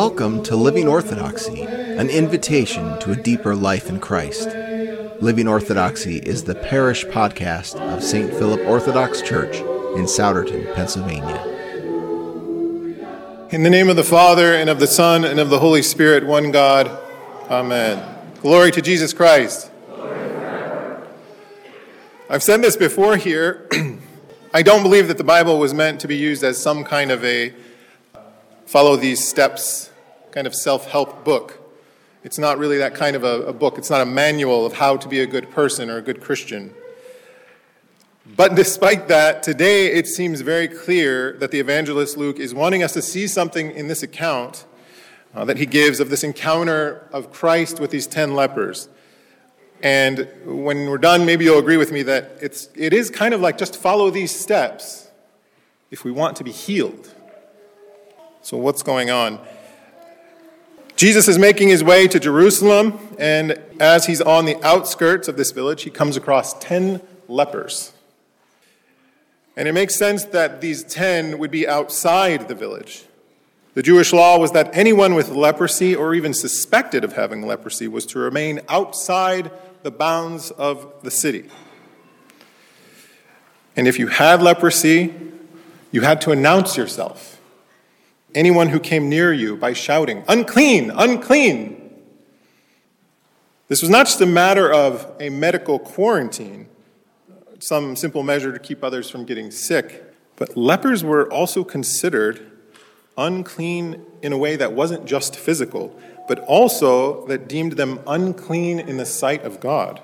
Welcome to Living Orthodoxy, an invitation to a deeper life in Christ. Living Orthodoxy is the parish podcast of St. Philip Orthodox Church in Souderton, Pennsylvania. In the name of the Father, and of the Son, and of the Holy Spirit, one God. Amen. Glory to Jesus Christ. I've said this before here. I don't believe that the Bible was meant to be used as some kind of a follow these steps kind of self help book. It's not really that kind of a, a, book. It's not a manual of how to be a good person or a good Christian. But despite that, today it seems very clear that the evangelist Luke is wanting us to see something in this account uh, that he gives of this encounter of Christ with these ten lepers. And when we're done, maybe you'll agree with me that it's, it is kind of like just follow these steps if we want to be healed. So, what's going on? Jesus is making his way to Jerusalem, and as he's on the outskirts of this village, he comes across 10 lepers. And it makes sense that these 10 would be outside the village. The Jewish law was that anyone with leprosy or even suspected of having leprosy was to remain outside the bounds of the city. And if you had leprosy, you had to announce yourself anyone who came near you by shouting, Unclean, unclean. This was not just a matter of a medical quarantine, some simple measure to keep others from getting sick, but lepers were also considered unclean in a way that wasn't just physical, but also that deemed them unclean in the sight of God.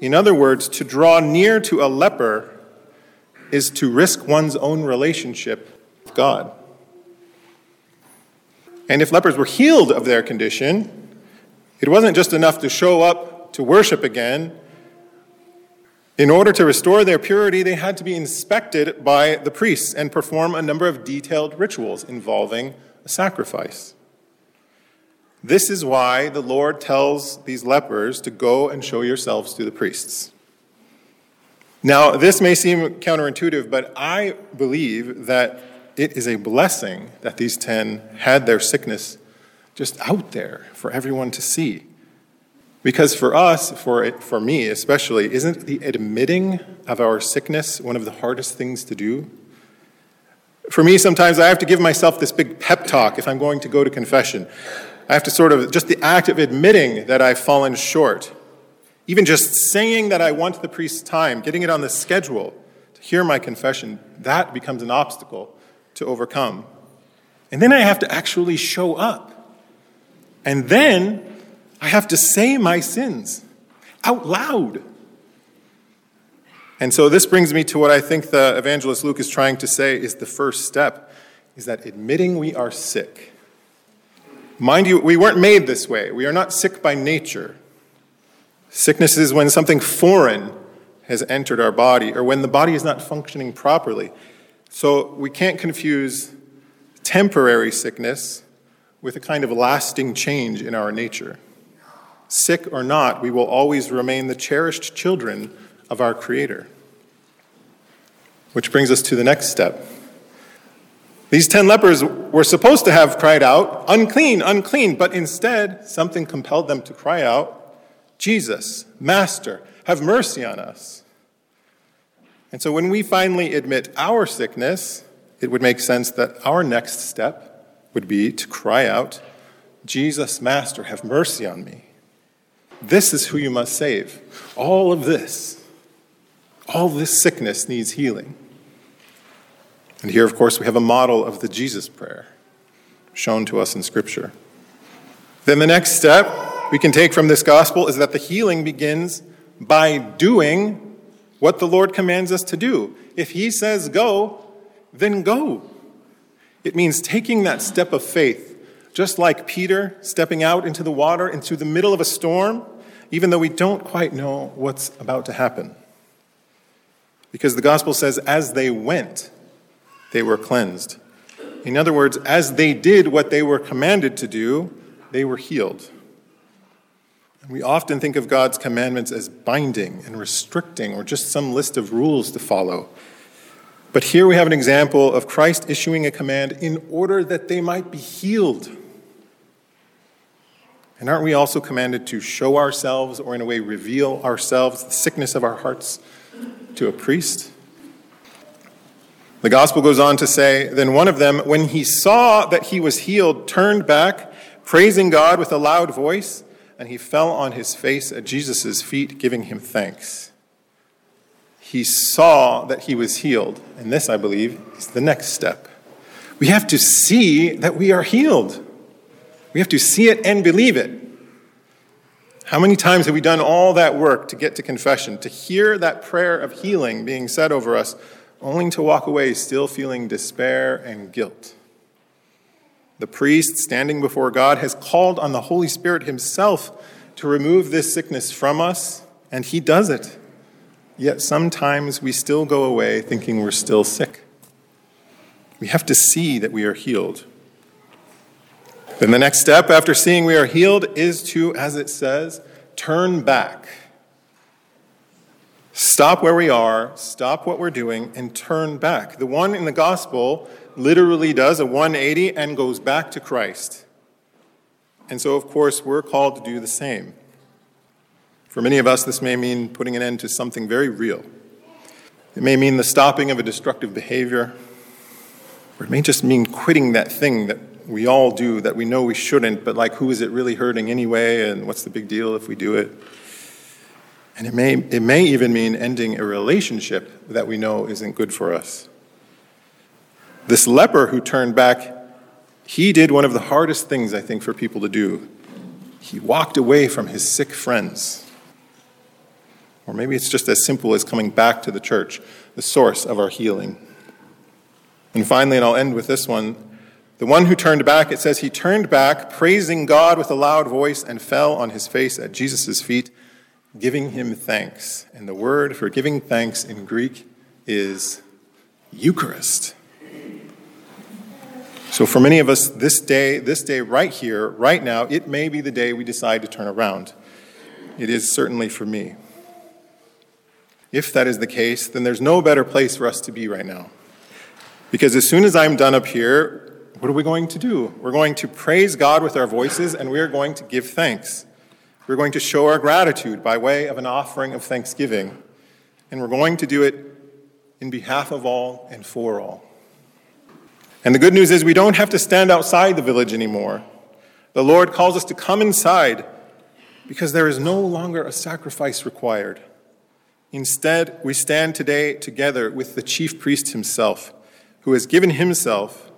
In other words, to draw near to a leper is to risk one's own relationship with God. And if lepers were healed of their condition, it wasn't just enough to show up to worship again. In order to restore their purity, they had to be inspected by the priests and perform a number of detailed rituals involving a sacrifice. This is why the Lord tells these lepers to go and show yourselves to the priests. Now, this may seem counterintuitive, but I believe that it is a blessing that these 10 had their sickness just out there for everyone to see. Because for us, for, it, for me especially, isn't the admitting of our sickness one of the hardest things to do? For me, sometimes I have to give myself this big pep talk if I'm going to go to confession. I have to sort of, just the act of admitting that I've fallen short, even just saying that I want the priest's time, getting it on the schedule to hear my confession, that becomes an obstacle to overcome. And then I have to actually show up. And then I have to say my sins out loud. And so this brings me to what I think the evangelist Luke is trying to say is the first step is that admitting we are sick. Mind you, we weren't made this way. We are not sick by nature. Sickness is when something foreign has entered our body or when the body is not functioning properly. So we can't confuse temporary sickness with a kind of lasting change in our nature. Sick or not, we will always remain the cherished children of our Creator. Which brings us to the next step. These ten lepers were supposed to have cried out, Unclean, unclean, but instead something compelled them to cry out, Jesus, Master, have mercy on us. And so when we finally admit our sickness, it would make sense that our next step would be to cry out, Jesus, Master, have mercy on me. This is who you must save. All of this, all this sickness needs healing. And here, of course, we have a model of the Jesus prayer shown to us in Scripture. Then the next step we can take from this gospel is that the healing begins by doing what the Lord commands us to do. If He says go, then go. It means taking that step of faith, just like Peter stepping out into the water into the middle of a storm, even though we don't quite know what's about to happen. Because the gospel says, as they went, they were cleansed. In other words, as they did what they were commanded to do, they were healed. We often think of God's commandments as binding and restricting or just some list of rules to follow. But here we have an example of Christ issuing a command in order that they might be healed. And aren't we also commanded to show ourselves, or in a way reveal ourselves, the sickness of our hearts, to a priest? The gospel goes on to say Then one of them, when he saw that he was healed, turned back, praising God with a loud voice, and he fell on his face at Jesus' feet, giving him thanks. He saw that he was healed. And this, I believe, is the next step. We have to see that we are healed. We have to see it and believe it. How many times have we done all that work to get to confession, to hear that prayer of healing being said over us, only to walk away still feeling despair and guilt? The priest standing before God has called on the Holy Spirit himself to remove this sickness from us, and he does it. Yet sometimes we still go away thinking we're still sick. We have to see that we are healed. Then the next step after seeing we are healed is to, as it says, turn back. Stop where we are, stop what we're doing, and turn back. The one in the gospel literally does a 180 and goes back to Christ. And so, of course, we're called to do the same. For many of us, this may mean putting an end to something very real. It may mean the stopping of a destructive behavior, or it may just mean quitting that thing that we all do that we know we shouldn't, but like, who is it really hurting anyway, and what's the big deal if we do it? And it may, it may even mean ending a relationship that we know isn't good for us. This leper who turned back, he did one of the hardest things, I think, for people to do. He walked away from his sick friends. Or maybe it's just as simple as coming back to the church, the source of our healing. And finally, and I'll end with this one the one who turned back, it says he turned back, praising God with a loud voice, and fell on his face at Jesus' feet, giving him thanks. And the word for giving thanks in Greek is Eucharist. So, for many of us, this day, this day right here, right now, it may be the day we decide to turn around. It is certainly for me. If that is the case, then there's no better place for us to be right now. Because as soon as I'm done up here, what are we going to do? We're going to praise God with our voices and we are going to give thanks. We're going to show our gratitude by way of an offering of thanksgiving. And we're going to do it in behalf of all and for all. And the good news is we don't have to stand outside the village anymore. The Lord calls us to come inside because there is no longer a sacrifice required. Instead, we stand today together with the chief priest himself, who has given himself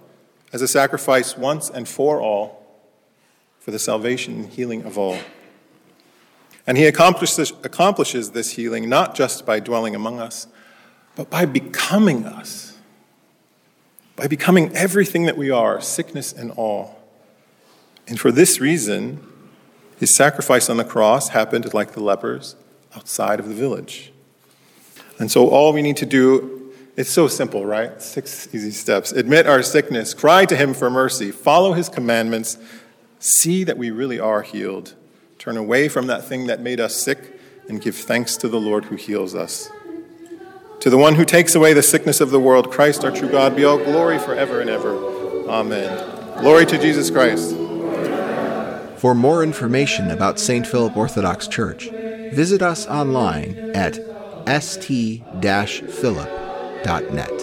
as a sacrifice once and for all for the salvation and healing of all. And he accomplishes, accomplishes this healing not just by dwelling among us, but by becoming us, by becoming everything that we are, sickness and all. And for this reason, his sacrifice on the cross happened like the lepers outside of the village. And so all we need to do it's so simple, right? Six easy steps. Admit our sickness, cry to Him for mercy, follow His commandments, see that we really are healed, turn away from that thing that made us sick, and give thanks to the Lord who heals us. To the one who takes away the sickness of the world, Christ our true God, be all glory forever and ever. Amen. Glory to Jesus Christ. For more information about St. Philip Orthodox Church, visit us online at st-philip.com net.